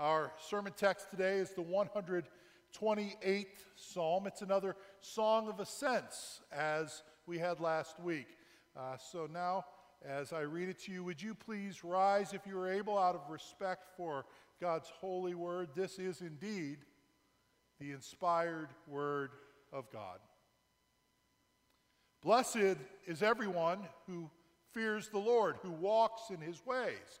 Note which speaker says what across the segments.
Speaker 1: Our sermon text today is the 128th Psalm. It's another song of ascents as we had last week. Uh, so now, as I read it to you, would you please rise if you are able out of respect for God's holy word? This is indeed the inspired word of God. Blessed is everyone who fears the Lord, who walks in his ways.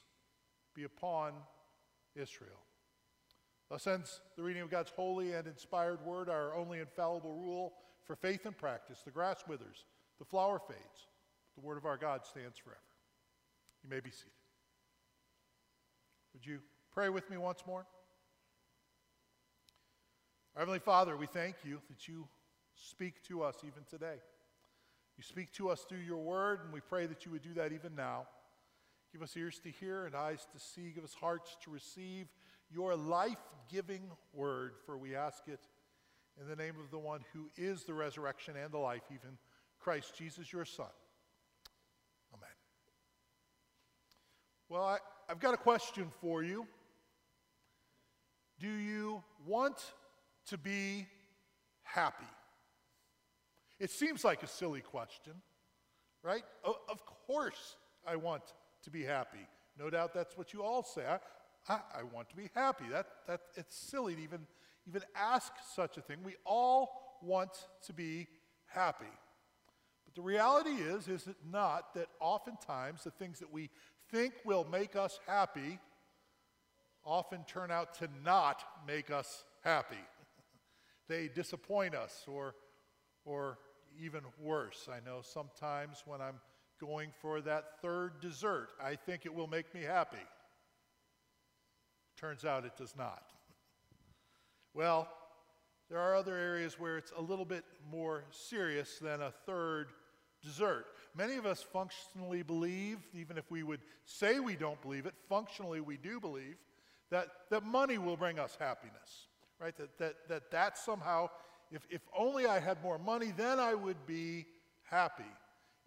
Speaker 1: be upon Israel. Ends the reading of God's holy and inspired word, our only infallible rule for faith and practice. The grass withers, the flower fades, the word of our God stands forever. You may be seated. Would you pray with me once more? Heavenly Father, we thank you that you speak to us even today. You speak to us through your word, and we pray that you would do that even now. Give us ears to hear and eyes to see. Give us hearts to receive your life giving word, for we ask it in the name of the one who is the resurrection and the life, even Christ Jesus, your Son. Amen. Well, I, have got a question for you. Do you want to be happy? It seems like a silly question, right? of course, I want to be happy. No doubt that's what you all say. I, I, I, want to be happy. That, that, it's silly to even, even ask such a thing. We all want to be happy. But the reality is, is it not that oftentimes the things that we think will make us happy often turn out to not make us happy? they disappoint us or, or even worse. I know sometimes when I'm going for that third dessert. I think it will make me happy. Turns out it does not. well, there are other areas where it's a little bit more serious than a third dessert. Many of us functionally believe, even if we would say we don't believe it, functionally we do believe, that, that money will bring us happiness, right? That, that, that, that somehow, if, if only I had more money, then I would be happy.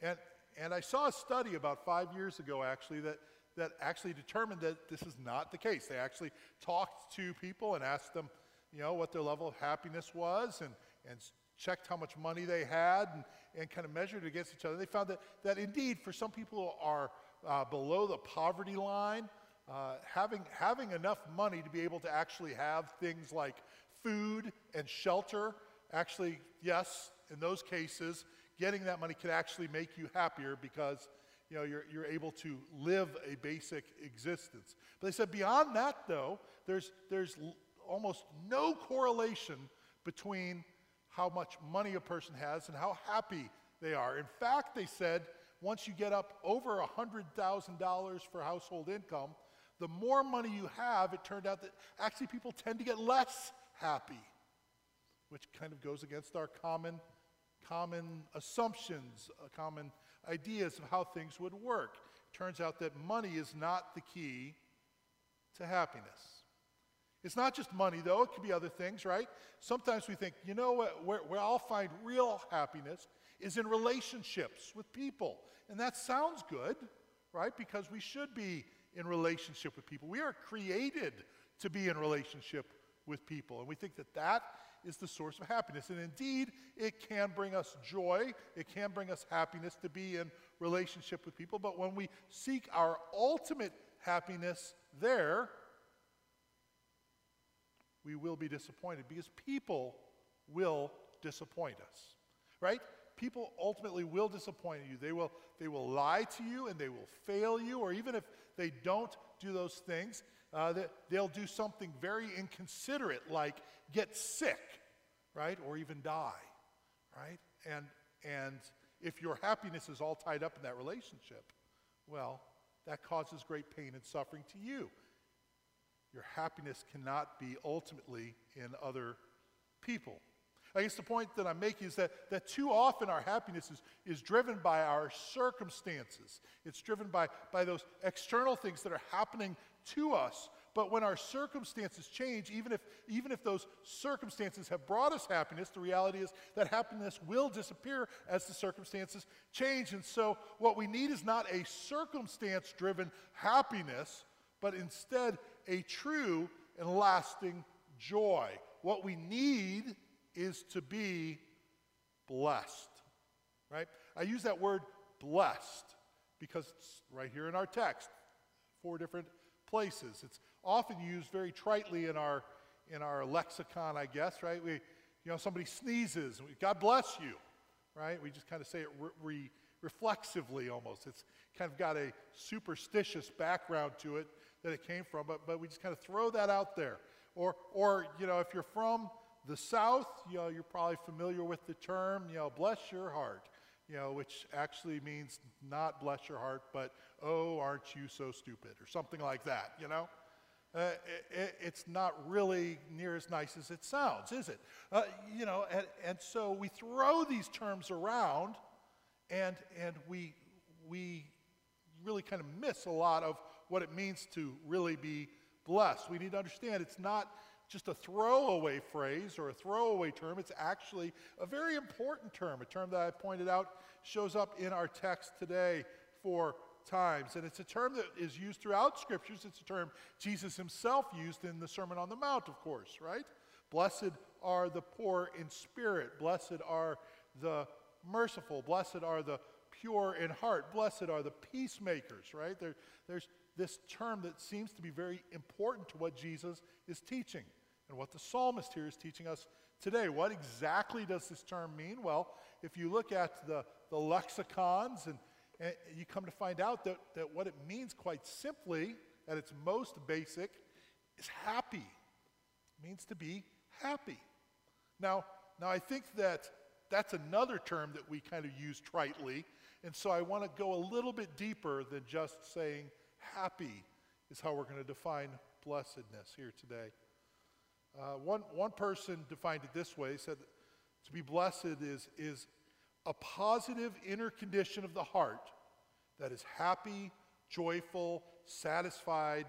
Speaker 1: And, and I saw a study about five years ago, actually, that, that actually determined that this is not the case. They actually talked to people and asked them, you know, what their level of happiness was and, and checked how much money they had and, and kind of measured it against each other. They found that, that indeed, for some people who are uh, below the poverty line, uh, having, having enough money to be able to actually have things like food and shelter, actually, yes, in those cases, getting that money can actually make you happier because you know, you're, you're able to live a basic existence. But they said beyond that, though, there's, there's almost no correlation between how much money a person has and how happy they are. In fact, they said once you get up over $100,000 for household income, the more money you have, it turned out that actually people tend to get less happy, which kind of goes against our common common assumptions, uh, common ideas of how things would work. Turns out that money is not the key to happiness. It's not just money, though, it could be other things, right? Sometimes we think, you know what, where, where I'll find real happiness is in relationships with people. And that sounds good, right? Because we should be in relationship with people. We are created to be in relationship with people. And we think that that is the source of happiness. And indeed, it can bring us joy, it can bring us happiness to be in relationship with people. But when we seek our ultimate happiness there, we will be disappointed because people will disappoint us, right? People ultimately will disappoint you. They will, they will lie to you and they will fail you, or even if they don't do those things, uh, they'll do something very inconsiderate like get sick, right? Or even die, right? And, and if your happiness is all tied up in that relationship, well, that causes great pain and suffering to you. your happiness cannot be ultimately in other people. I guess the point that I'm making is that, that too often our happiness is, is driven by our circumstances. It's driven by, by those external things that are happening to us. But when our circumstances change, even if, even if those circumstances have brought us happiness, the reality is that happiness will disappear as the circumstances change. And so, what we need is not a circumstance driven happiness, but instead a true and lasting joy. What we need is to be blessed, right? I use that word blessed because it's right here in our text, four different places. It's often used very tritely in our in our lexicon, I guess, right? We, you know, somebody sneezes, we, God bless you, right? We just kind of say it re- re- reflexively almost. It's kind of got a superstitious background to it that it came from, but, but we just kind of throw that out there. Or, or, you know, if you're from the South, you know, you're probably familiar with the term, you know, bless your heart, you know, which actually means not bless your heart, but, oh, aren't you so stupid, or something like that, you know? Uh, it, it's not really near as nice as it sounds, is it? Uh, you know, and, and so we throw these terms around and, and we, we really kind of miss a lot of what it means to really be blessed. We need to understand it's not just a throwaway phrase or a throwaway term. It's actually a very important term, a term that I pointed out shows up in our text today four times. And it's a term that is used throughout scriptures. It's a term Jesus himself used in the Sermon on the Mount, of course, right? Blessed are the poor in spirit. Blessed are the merciful. Blessed are the pure in heart. Blessed are the peacemakers, right? There, there's this term that seems to be very important to what Jesus is teaching and what the psalmist here is teaching us today. What exactly does this term mean? Well, if you look at the, the lexicons and, and you come to find out that, that what it means quite simply, at its most basic, is happy. It means to be happy. Now, now I think that that's another term that we kind of use tritely, and so I want to go a little bit deeper than just saying happy is how we're going to define blessedness here today. Uh, one, one person defined it this way said to be blessed is, is a positive inner condition of the heart that is happy, joyful, satisfied,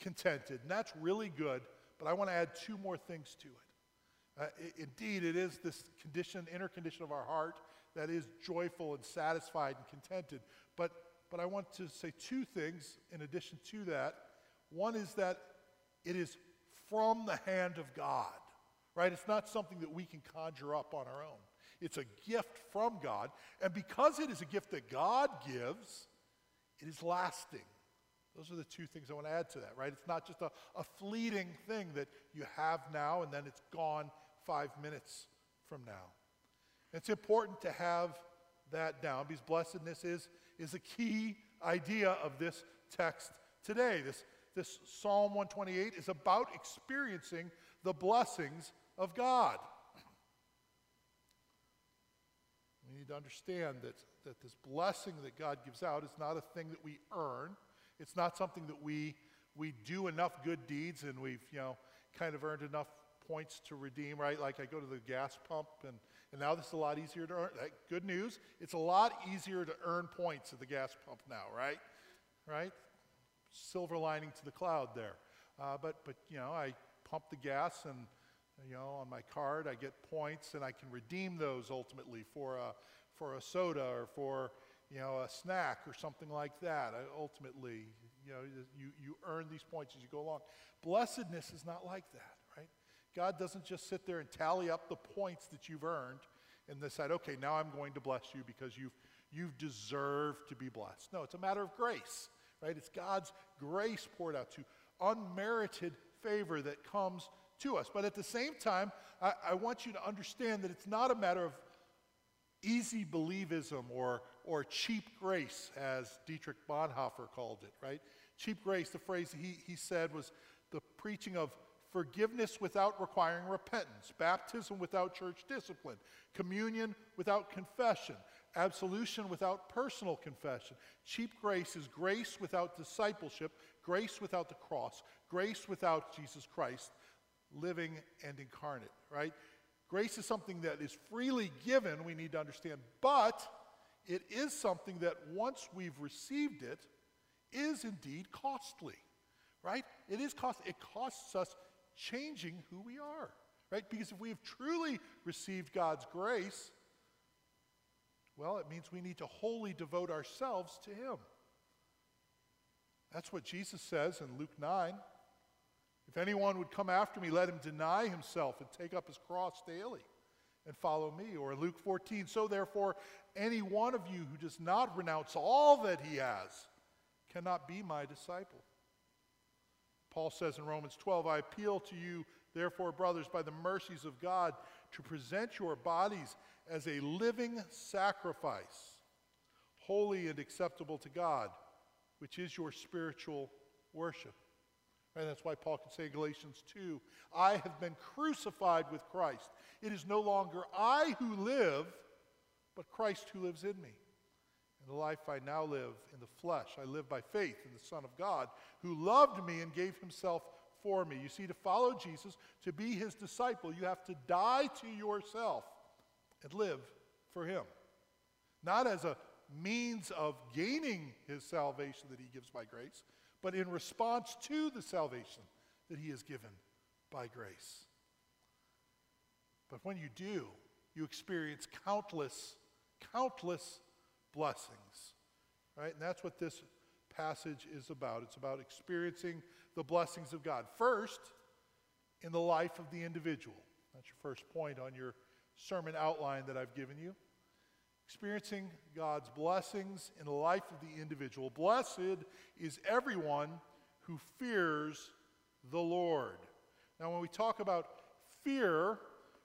Speaker 1: contented. And that's really good, but I want to add two more things to it. Uh, it. Indeed, it is this condition, inner condition of our heart that is joyful and satisfied and contented. But but I want to say two things in addition to that. One is that it is from the hand of God, right? It's not something that we can conjure up on our own. It's a gift from God. And because it is a gift that God gives, it is lasting. Those are the two things I want to add to that, right? It's not just a, a fleeting thing that you have now and then it's gone five minutes from now. It's important to have that down because blessedness is is a key idea of this text today. This, this Psalm 128 is about experiencing the blessings of God. We need to understand that, that this blessing that God gives out is not a thing that we earn. It's not something that we, we do enough good deeds and we've, you know, kind of earned enough points to redeem, right? Like I go to the gas pump and and now this is a lot easier to earn. Good news, it's a lot easier to earn points at the gas pump now, right? Right? Silver lining to the cloud there. Uh, but, but, you know, I pump the gas and, you know, on my card I get points and I can redeem those ultimately for a, for a soda or for, you know, a snack or something like that. I, ultimately, you know, you, you earn these points as you go along. Blessedness is not like that. Right? God doesn't just sit there and tally up the points that you've earned and decide, okay, now I'm going to bless you because you've, you've deserved to be blessed. No, it's a matter of grace, right? It's God's grace poured out to unmerited favor that comes to us. But at the same time, I, I want you to understand that it's not a matter of easy believism or, or cheap grace, as Dietrich Bonhoeffer called it, right? Cheap grace, the phrase he, he said was the preaching of forgiveness without requiring repentance, baptism without church discipline, communion without confession, absolution without personal confession. Cheap grace is grace without discipleship, grace without the cross, grace without Jesus Christ living and incarnate, right? Grace is something that is freely given, we need to understand, but it is something that once we've received it, is indeed costly, right? It is cost. It costs us changing who we are, right? Because if we have truly received God's grace, well, it means we need to wholly devote ourselves to Him. That's what Jesus says in Luke 9. If anyone would come after me, let him deny himself and take up his cross daily and follow me. Or Luke 14, so therefore, any one of you who does not renounce all that he has cannot be my disciple. Paul says in Romans 12, I appeal to you, therefore, brothers, by the mercies of God, to present your bodies as a living sacrifice, holy and acceptable to God, which is your spiritual worship. And that's why Paul can say in Galatians 2 I have been crucified with Christ. It is no longer I who live, but Christ who lives in me. And the life I now live in the flesh, I live by faith in the Son of God, who loved me and gave himself for me. You see, to follow Jesus, to be his disciple, you have to die to yourself and live for him. Not as a means of gaining his salvation that he gives by grace, but in response to the salvation that he has given by grace. But when you do, you experience countless, countless blessings, right? And that's what this passage is about. It's about experiencing the blessings of God. First, in the life of the individual. That's your first point on your sermon outline that I've given you experiencing God's blessings in the life of the individual. Blessed is everyone who fears the Lord. Now, when we talk about fear,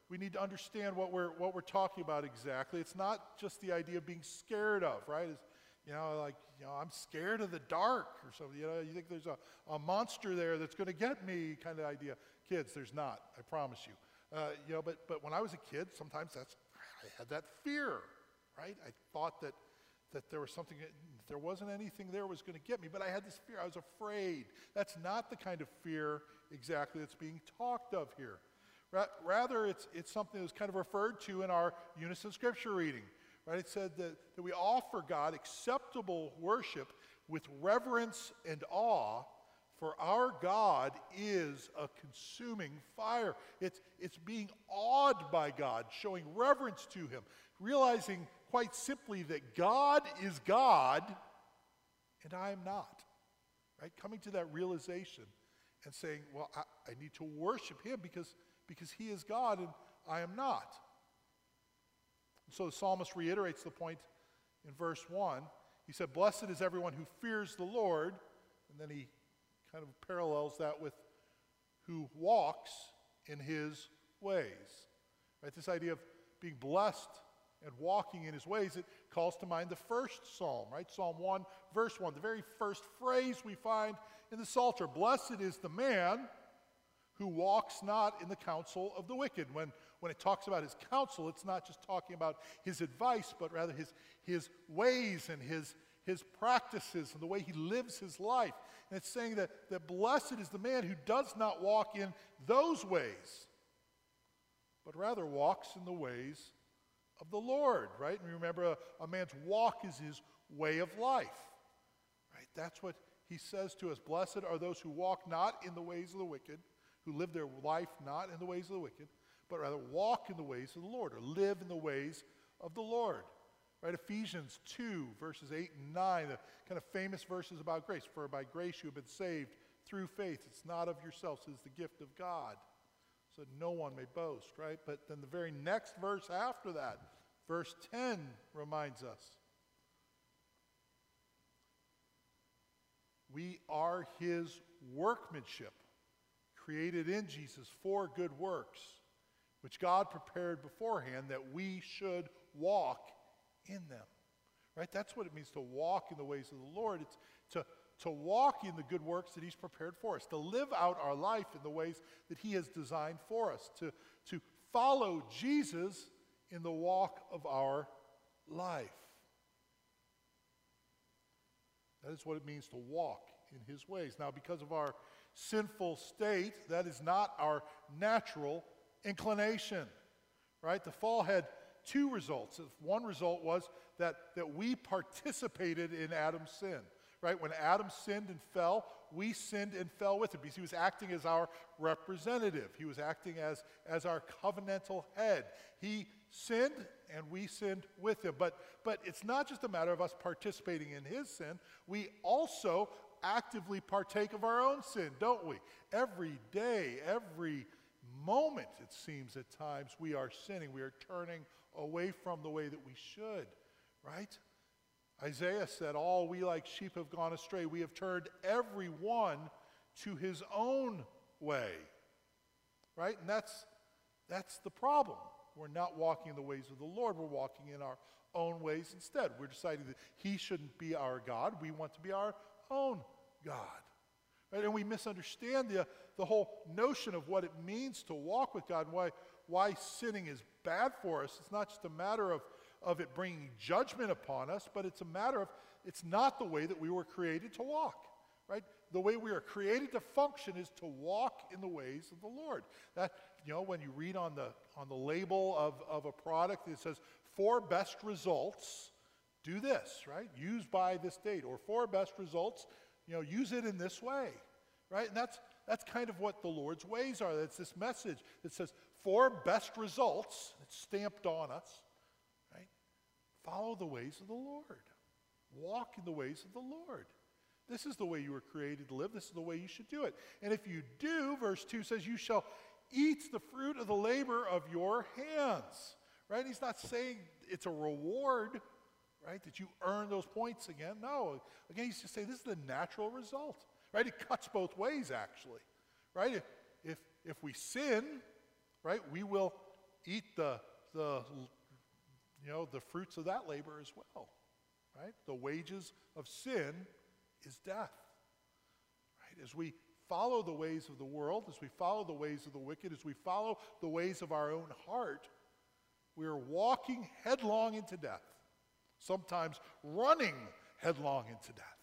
Speaker 1: we need to understand what we're, what we're talking about exactly. It's not just the idea of being scared of, right? You know, like, you know, I'm scared of the dark or something. You know, you think there's a, a monster there that's going to get me kind of idea. Kids, there's not, I promise you. Uh, you know, but, but when I was a kid, sometimes that's, I had that fear, right? I thought that, that there was something, there wasn't anything there was going to get me, but I had this fear. I was afraid. That's not the kind of fear exactly that's being talked of here. Ra- rather, it's, it's something that's kind of referred to in our unison scripture reading. Right? It said that, that we offer God acceptable worship with reverence and awe, for our God is a consuming fire. It's, it's being awed by God, showing reverence to Him, realizing quite simply that God is God and I am not. Right? Coming to that realization and saying, well, I, I need to worship him because, because he is God and I am not. So the psalmist reiterates the point in verse 1. He said, Blessed is everyone who fears the Lord. And then he kind of parallels that with who walks in his ways. Right? This idea of being blessed and walking in his ways, it calls to mind the first psalm, right? Psalm 1, verse 1, the very first phrase we find in the Psalter Blessed is the man who walks not in the counsel of the wicked. When, when it talks about his counsel, it's not just talking about his advice, but rather his, his ways and his, his practices and the way he lives his life. And it's saying that, that blessed is the man who does not walk in those ways, but rather walks in the ways of the Lord, right? And remember, a, a man's walk is his way of life, right? That's what he says to us. Blessed are those who walk not in the ways of the wicked, who live their life not in the ways of the wicked, but rather walk in the ways of the Lord, or live in the ways of the Lord. Right? Ephesians 2, verses 8 and 9, the kind of famous verses about grace. For by grace you have been saved through faith. It's not of yourselves, it's the gift of God so no one may boast, right? But then the very next verse after that, verse 10, reminds us we are his workmanship, created in Jesus for good works, which God prepared beforehand that we should walk in them. Right? That's what it means to walk in the ways of the Lord. It's to to walk in the good works that He's prepared for us, to live out our life in the ways that He has designed for us, to, to follow Jesus in the walk of our life. That is what it means to walk in his ways. Now, because of our sinful state, that is not our natural inclination, right? The fall had two results. One result was that, that we participated in Adam's sin, right? When Adam sinned and fell, we sinned and fell with him because he was acting as our representative. He was acting as, as our covenantal head. He sinned and we sinned with him. But, but it's not just a matter of us participating in his sin, we also actively partake of our own sin, don't we? Every day, every moment, it seems at times, we are sinning. We are turning away from the way that we should, right? Isaiah said, All we like sheep have gone astray. We have turned every one to his own way, right? And that's, that's the problem. We're not walking in the ways of the Lord, we're walking in our own ways instead. We're deciding that he shouldn't be our God. We want to be our own God. Right? And we misunderstand the, the whole notion of what it means to walk with God and why, why sinning is bad for us. It's not just a matter of, of it bringing judgment upon us, but it's a matter of it's not the way that we were created to walk. Right? The way we are created to function is to walk in the ways of the Lord. That, you know, when you read on the, on the label of, of a product, it says, for best results, do this, right? Use by this date. Or for best results, you know, use it in this way, right? And that's, that's kind of what the Lord's ways are. It's this message that says, for best results, it's stamped on us, right? Follow the ways of the Lord. Walk in the ways of the Lord. This is the way you were created to live. This is the way you should do it. And if you do, verse 2 says, you shall eat the fruit of the labor of your hands. Right? He's not saying it's a reward right? That you earn those points again. No. Again, he's just saying this is the natural result, right? It cuts both ways, actually, right? If, if, we sin, right, we will eat the, the, you know, the fruits of that labor as well, right? The wages of sin is death, right? As we follow the ways of the world, as we follow the ways of the wicked, as we follow the ways of our own heart, we are walking headlong into death sometimes running headlong into death.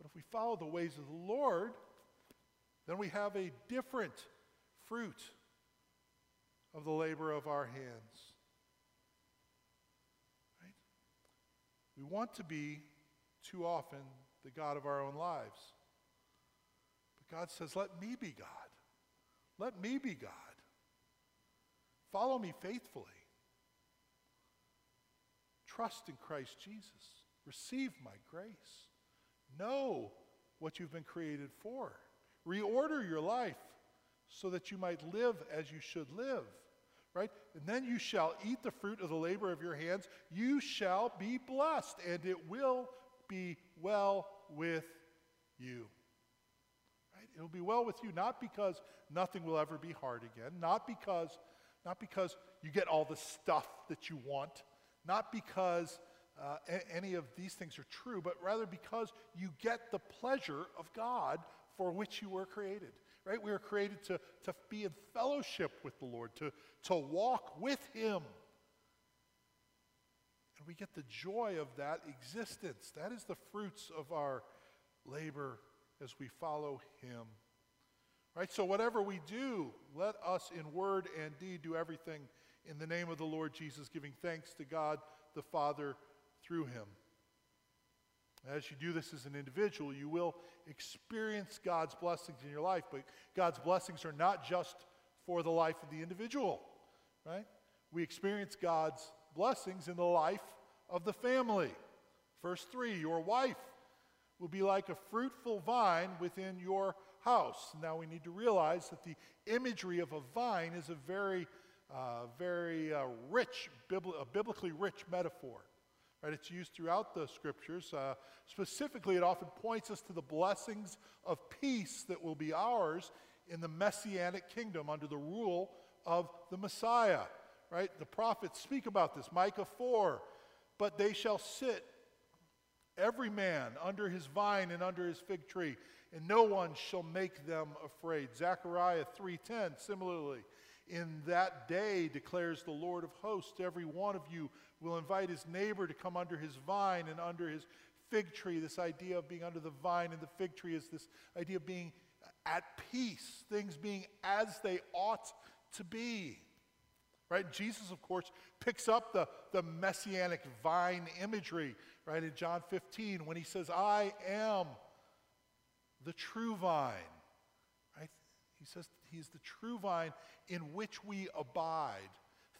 Speaker 1: But if we follow the ways of the Lord, then we have a different fruit of the labor of our hands. Right? We want to be too often the God of our own lives. But God says, Let me be God. Let me be God. Follow me faithfully. Trust in Christ Jesus. Receive my grace. Know what you've been created for. Reorder your life so that you might live as you should live. Right? And then you shall eat the fruit of the labor of your hands. You shall be blessed, and it will be well with you. Right? It'll be well with you, not because nothing will ever be hard again, not because, not because you get all the stuff that you want, not because uh, any of these things are true, but rather because you get the pleasure of God for which you were created. Right? We were created to, to be in fellowship with the Lord, to, to walk with Him. And we get the joy of that existence. That is the fruits of our labor as we follow Him. Right? So, whatever we do, let us in word and deed do everything in the name of the Lord Jesus, giving thanks to God the Father through him. As you do this as an individual, you will experience God's blessings in your life, but God's blessings are not just for the life of the individual, right? We experience God's blessings in the life of the family. Verse 3 Your wife will be like a fruitful vine within your house. Now we need to realize that the imagery of a vine is a very uh, very uh, rich, a biblically rich metaphor. Right? It's used throughout the scriptures. Uh, specifically, it often points us to the blessings of peace that will be ours in the messianic kingdom under the rule of the Messiah. Right? The prophets speak about this. Micah 4 But they shall sit, every man, under his vine and under his fig tree, and no one shall make them afraid. Zechariah 3:10 similarly in that day, declares the Lord of hosts, every one of you will invite his neighbor to come under his vine and under his fig tree, this idea of being under the vine and the fig tree is this idea of being at peace, things being as they ought to be. Right? Jesus, of course, picks up the, the messianic vine imagery, right, in John 15 when he says, I am the true vine. Right? He says he's the true vine in which we abide,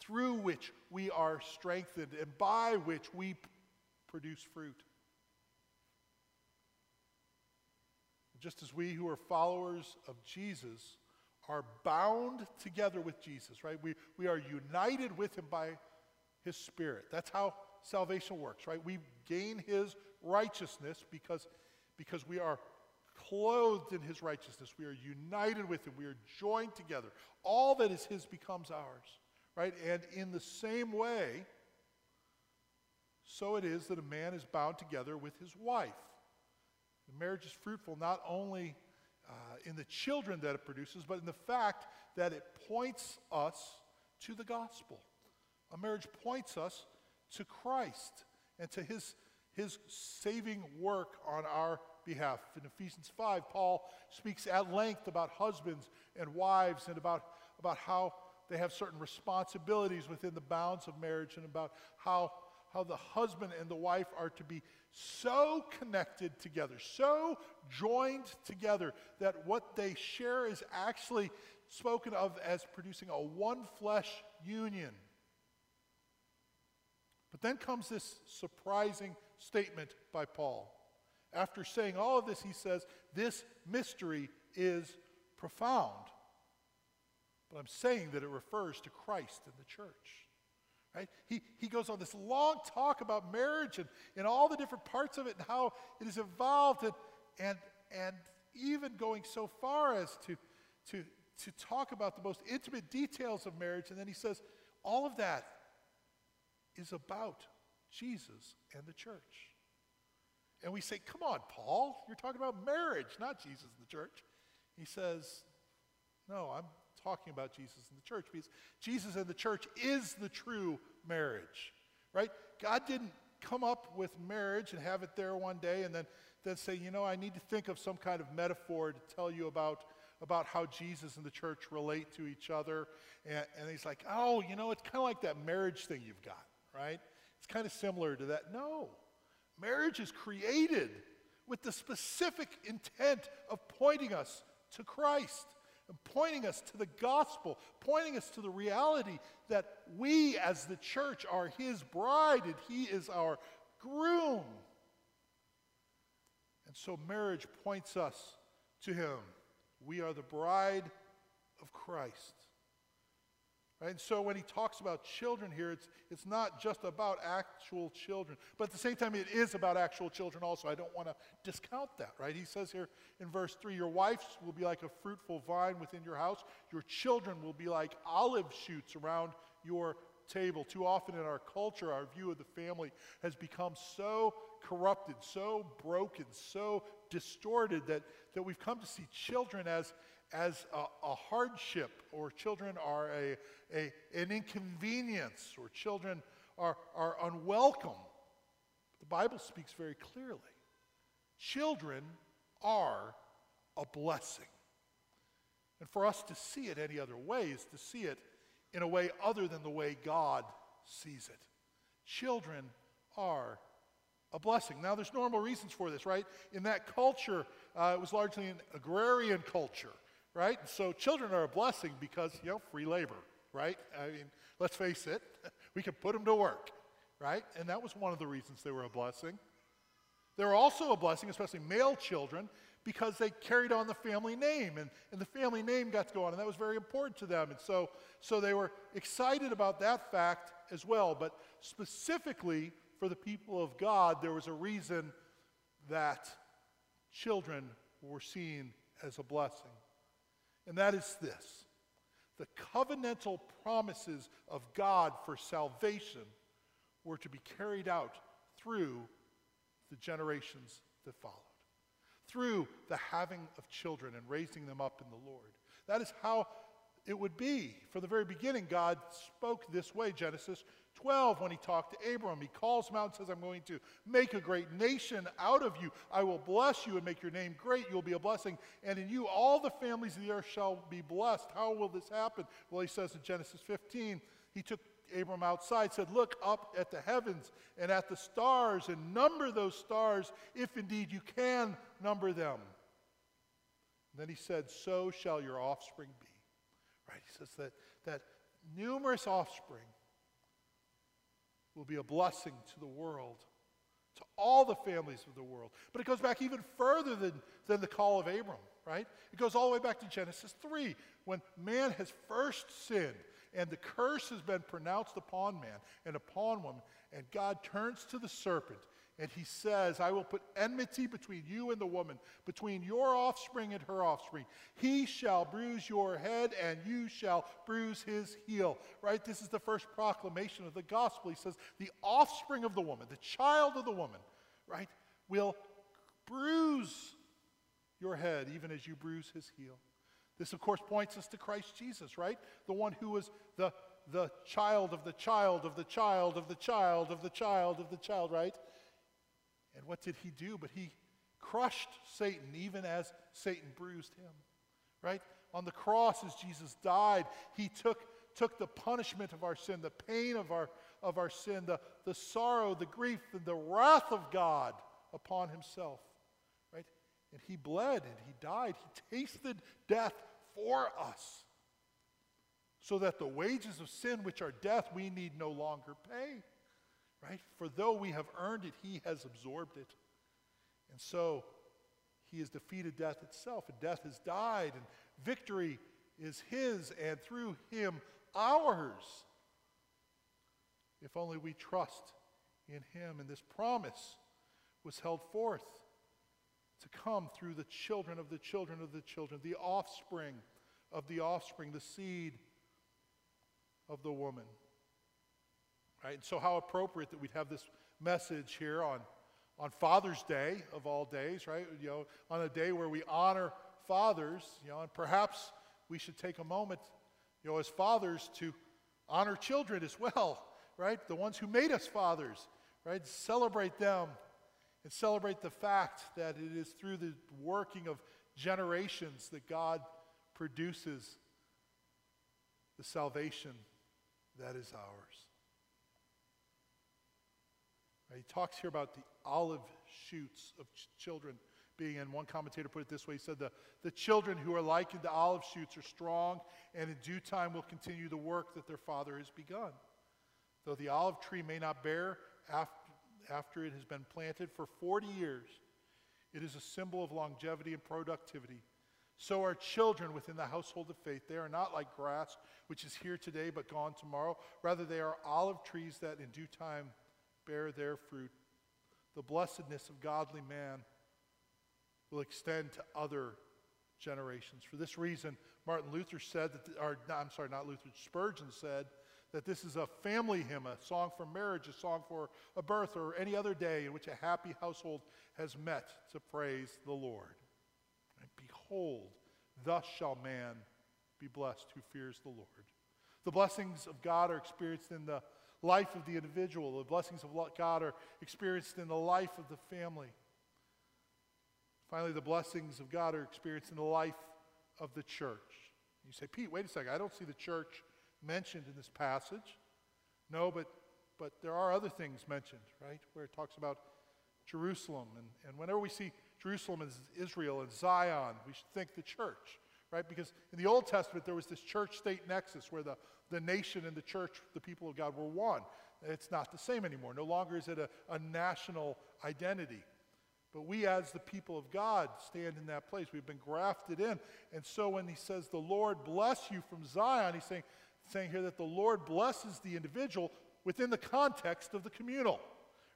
Speaker 1: through which we are strengthened, and by which we produce fruit. Just as we who are followers of Jesus are bound together with Jesus, right? We, we are united with him by his Spirit. That's how salvation works, right? We gain his righteousness because, because we are clothed in his righteousness. We are united with him. We are joined together. All that is his becomes ours, right? And in the same way, so it is that a man is bound together with his wife. The marriage is fruitful not only uh, in the children that it produces, but in the fact that it points us to the gospel. A marriage points us to Christ and to his, his saving work on our behalf. In Ephesians 5, Paul speaks at length about husbands and wives and about, about how they have certain responsibilities within the bounds of marriage and about how, how the husband and the wife are to be so connected together, so joined together that what they share is actually spoken of as producing a one flesh union. But then comes this surprising statement by Paul. After saying all of this, he says, This mystery is profound. But I'm saying that it refers to Christ and the church. Right? He, he goes on this long talk about marriage and, and all the different parts of it and how it has evolved and, and, and even going so far as to, to, to talk about the most intimate details of marriage. And then he says, all of that is about Jesus and the church. And we say, Come on, Paul, you're talking about marriage, not Jesus and the church. He says, No, I'm talking about Jesus and the church because Jesus and the church is the true marriage, right? God didn't come up with marriage and have it there one day and then, then say, you know, I need to think of some kind of metaphor to tell you about, about how Jesus and the church relate to each other. And, and he's like, oh, you know, it's kind of like that marriage thing you've got, right? It's kind of similar to that. No, marriage is created with the specific intent of pointing us to Christ pointing us to the gospel, pointing us to the reality that we as the church are his bride and he is our groom. And so marriage points us to him. We are the bride of Christ. Right? And so when he talks about children here, it's, it's not just about actual children, but at the same time, it is about actual children also. I don't want to discount that, right? He says here in verse 3 Your wives will be like a fruitful vine within your house, your children will be like olive shoots around your table. Too often in our culture, our view of the family has become so corrupted, so broken, so distorted that, that we've come to see children as, as a, a hardship, or children are a, a, an inconvenience, or children are, are unwelcome. The Bible speaks very clearly. Children are a blessing. And for us to see it any other way is to see it in a way other than the way God sees it. Children are a blessing. Now, there's normal reasons for this, right? In that culture, uh, it was largely an agrarian culture, right? So children are a blessing because, you know, free labor, right? I mean, let's face it, we can put them to work, right? And that was one of the reasons they were a blessing. They were also a blessing, especially male children, because they carried on the family name and, and the family name got to go on, and that was very important to them. And so, so they were excited about that fact as well. But specifically for the people of God, there was a reason that children were seen as a blessing. And that is this the covenantal promises of God for salvation were to be carried out through the generations that followed through the having of children and raising them up in the Lord. That is how it would be. From the very beginning, God spoke this way Genesis 12, when he talked to Abram, he calls him out and says, I'm going to make a great nation out of you. I will bless you and make your name great. You'll be a blessing. And in you, all the families of the earth shall be blessed. How will this happen? Well, he says in Genesis 15, he took Abram outside, said, Look up at the heavens and at the stars and number those stars if indeed you can number them. And then he said, So shall your offspring be. Right? He says that, that numerous offspring will be a blessing to the world, to all the families of the world. But it goes back even further than, than the call of Abram, right? It goes all the way back to Genesis 3, when man has first sinned and the curse has been pronounced upon man and upon woman, and God turns to the serpent and he says, I will put enmity between you and the woman, between your offspring and her offspring. He shall bruise your head, and you shall bruise his heel. Right? This is the first proclamation of the gospel. He says, The offspring of the woman, the child of the woman, right, will bruise your head, even as you bruise his heel. This, of course, points us to Christ Jesus, right? The one who was the, the child of the child of the child of the child of the child of the child, right? And what did he do? But he crushed Satan even as Satan bruised him. Right? On the cross, as Jesus died, he took, took the punishment of our sin, the pain of our, of our sin, the, the sorrow, the grief, and the wrath of God upon himself. Right? And he bled and he died. He tasted death for us. So that the wages of sin, which are death, we need no longer pay right? For though we have earned it, he has absorbed it. And so he has defeated death itself, and death has died, and victory is his, and through him, ours. If only we trust in him. And this promise was held forth to come through the children of the children of the children, the offspring of the offspring, the seed of the woman. Right? And so, how appropriate that we'd have this message here on, on Father's Day of all days, right? You know, on a day where we honor fathers, you know, and perhaps we should take a moment, you know, as fathers to honor children as well, right? The ones who made us fathers, right? Celebrate them and celebrate the fact that it is through the working of generations that God produces the salvation that is ours. Uh, he talks here about the olive shoots of ch- children being, and one commentator put it this way he said, the, the children who are likened to olive shoots are strong and in due time will continue the work that their father has begun. Though the olive tree may not bear after, after it has been planted for 40 years, it is a symbol of longevity and productivity. So are children within the household of faith. They are not like grass, which is here today but gone tomorrow. Rather, they are olive trees that in due time bear their fruit. The blessedness of godly man will extend to other generations. For this reason, Martin Luther said that, or I'm sorry, not Luther, Spurgeon said that this is a family hymn, a song for marriage, a song for a birth, or any other day in which a happy household has met to praise the Lord. And behold, thus shall man be blessed who fears the Lord. The blessings of God are experienced in the life of the individual. The blessings of God are experienced in the life of the family. Finally, the blessings of God are experienced in the life of the church. You say, Pete, wait a second. I don't see the church mentioned in this passage. No, but, but there are other things mentioned, right? Where it talks about Jerusalem. And, and whenever we see Jerusalem as Israel and Zion, we should think the church, right? Because in the Old Testament, there was this church state nexus where the, the nation and the church, the people of God, were one. It's not the same anymore. No longer is it a, a national identity. But we, as the people of God, stand in that place. We've been grafted in. And so when he says, The Lord bless you from Zion, he's saying, saying here that the Lord blesses the individual within the context of the communal.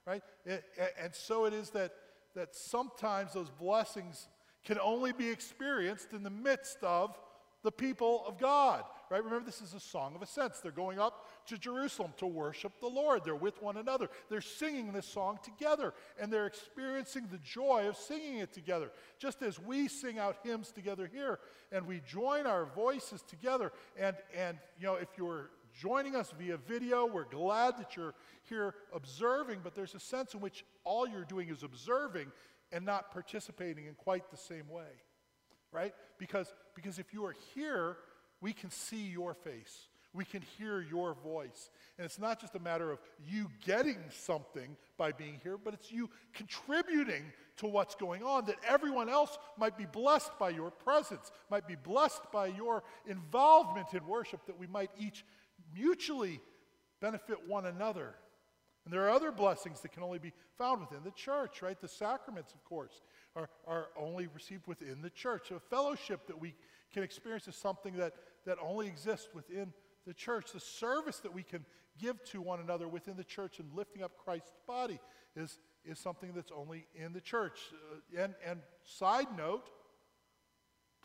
Speaker 1: Right? And so it is that, that sometimes those blessings can only be experienced in the midst of the people of God right? Remember, this is a song of ascents. They're going up to Jerusalem to worship the Lord. They're with one another. They're singing this song together, and they're experiencing the joy of singing it together. Just as we sing out hymns together here, and we join our voices together. And, and you know, if you're joining us via video. We're glad that you're here observing, but there's a sense in which all you're doing is observing and not participating in quite the same way, right? Because, because if you are here, we can see your face. We can hear your voice. And it's not just a matter of you getting something by being here, but it's you contributing to what's going on, that everyone else might be blessed by your presence, might be blessed by your involvement in worship, that we might each mutually benefit one another. And there are other blessings that can only be found within the church, right? The sacraments, of course, are, are only received within the church. A fellowship that we can experience is something that, that only exists within the church. The service that we can give to one another within the church and lifting up Christ's body is, is something that's only in the church. Uh, and, and side note,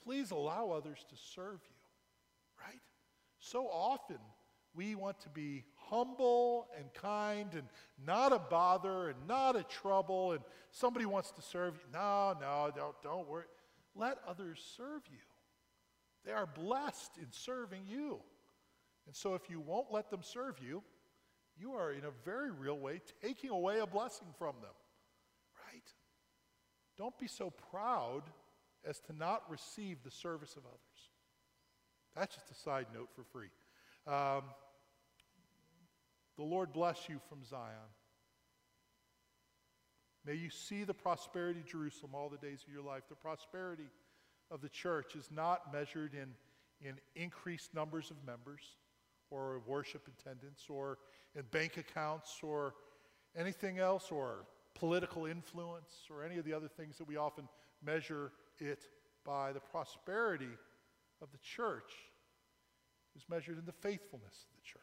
Speaker 1: please allow others to serve you, right? So often we want to be humble and kind and not a bother and not a trouble and somebody wants to serve you. No, no, don't, don't worry. Let others serve you. They are blessed in serving you. And so if you won't let them serve you, you are in a very real way taking away a blessing from them, right? Don't be so proud as to not receive the service of others. That's just a side note for free. Um, the Lord bless you from Zion. May you see the prosperity of Jerusalem all the days of your life. The prosperity of the church is not measured in, in increased numbers of members or worship attendance or in bank accounts or anything else or political influence or any of the other things that we often measure it by. The prosperity of the church is measured in the faithfulness of the church.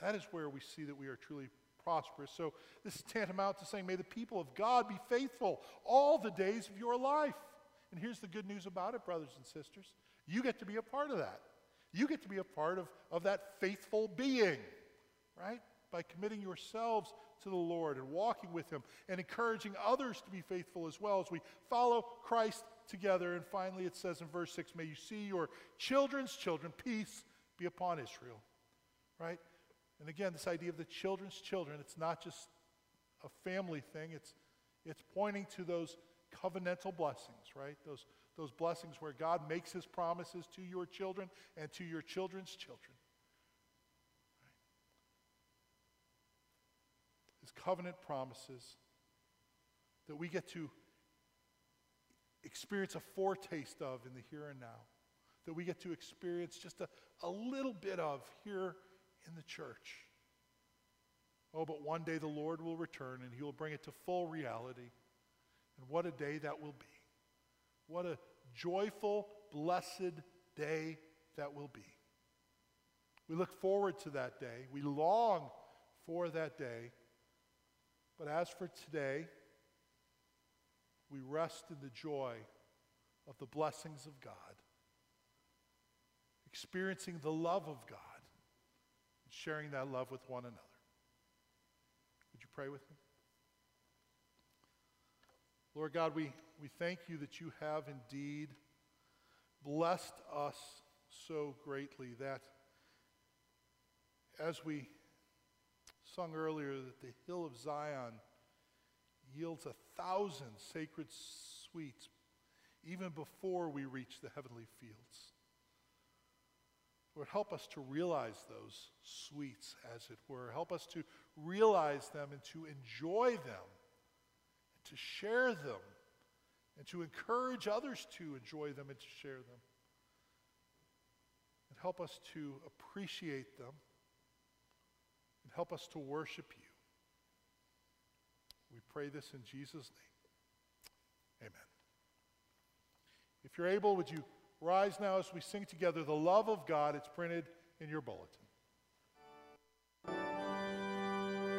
Speaker 1: That is where we see that we are truly prosperous. So this is tantamount to saying, may the people of God be faithful all the days of your life. And here's the good news about it, brothers and sisters. You get to be a part of that. You get to be a part of, of that faithful being, right? By committing yourselves to the Lord and walking with Him and encouraging others to be faithful as well as we follow Christ together. And finally, it says in verse 6 May you see your children's children, peace be upon Israel, right? And again, this idea of the children's children, it's not just a family thing, it's, it's pointing to those covenantal blessings, right? Those, those blessings where God makes his promises to your children and to your children's children. Right? His covenant promises that we get to experience a foretaste of in the here and now, that we get to experience just a, a little bit of here in the church. Oh, but one day the Lord will return and he will bring it to full reality. And what a day that will be. What a joyful, blessed day that will be. We look forward to that day. We long for that day. But as for today, we rest in the joy of the blessings of God, experiencing the love of God, and sharing that love with one another. Would you pray with me? Lord God, we, we thank you that you have indeed blessed us so greatly that as we sung earlier, that the hill of Zion yields a thousand sacred sweets even before we reach the heavenly fields. Lord, help us to realize those sweets, as it were. Help us to realize them and to enjoy them to share them and to encourage others to enjoy them and to share them. And help us to appreciate them and help us to worship you. We pray this in Jesus' name. Amen. If you're able, would you rise now as we sing together the love of God? It's printed in your bulletin.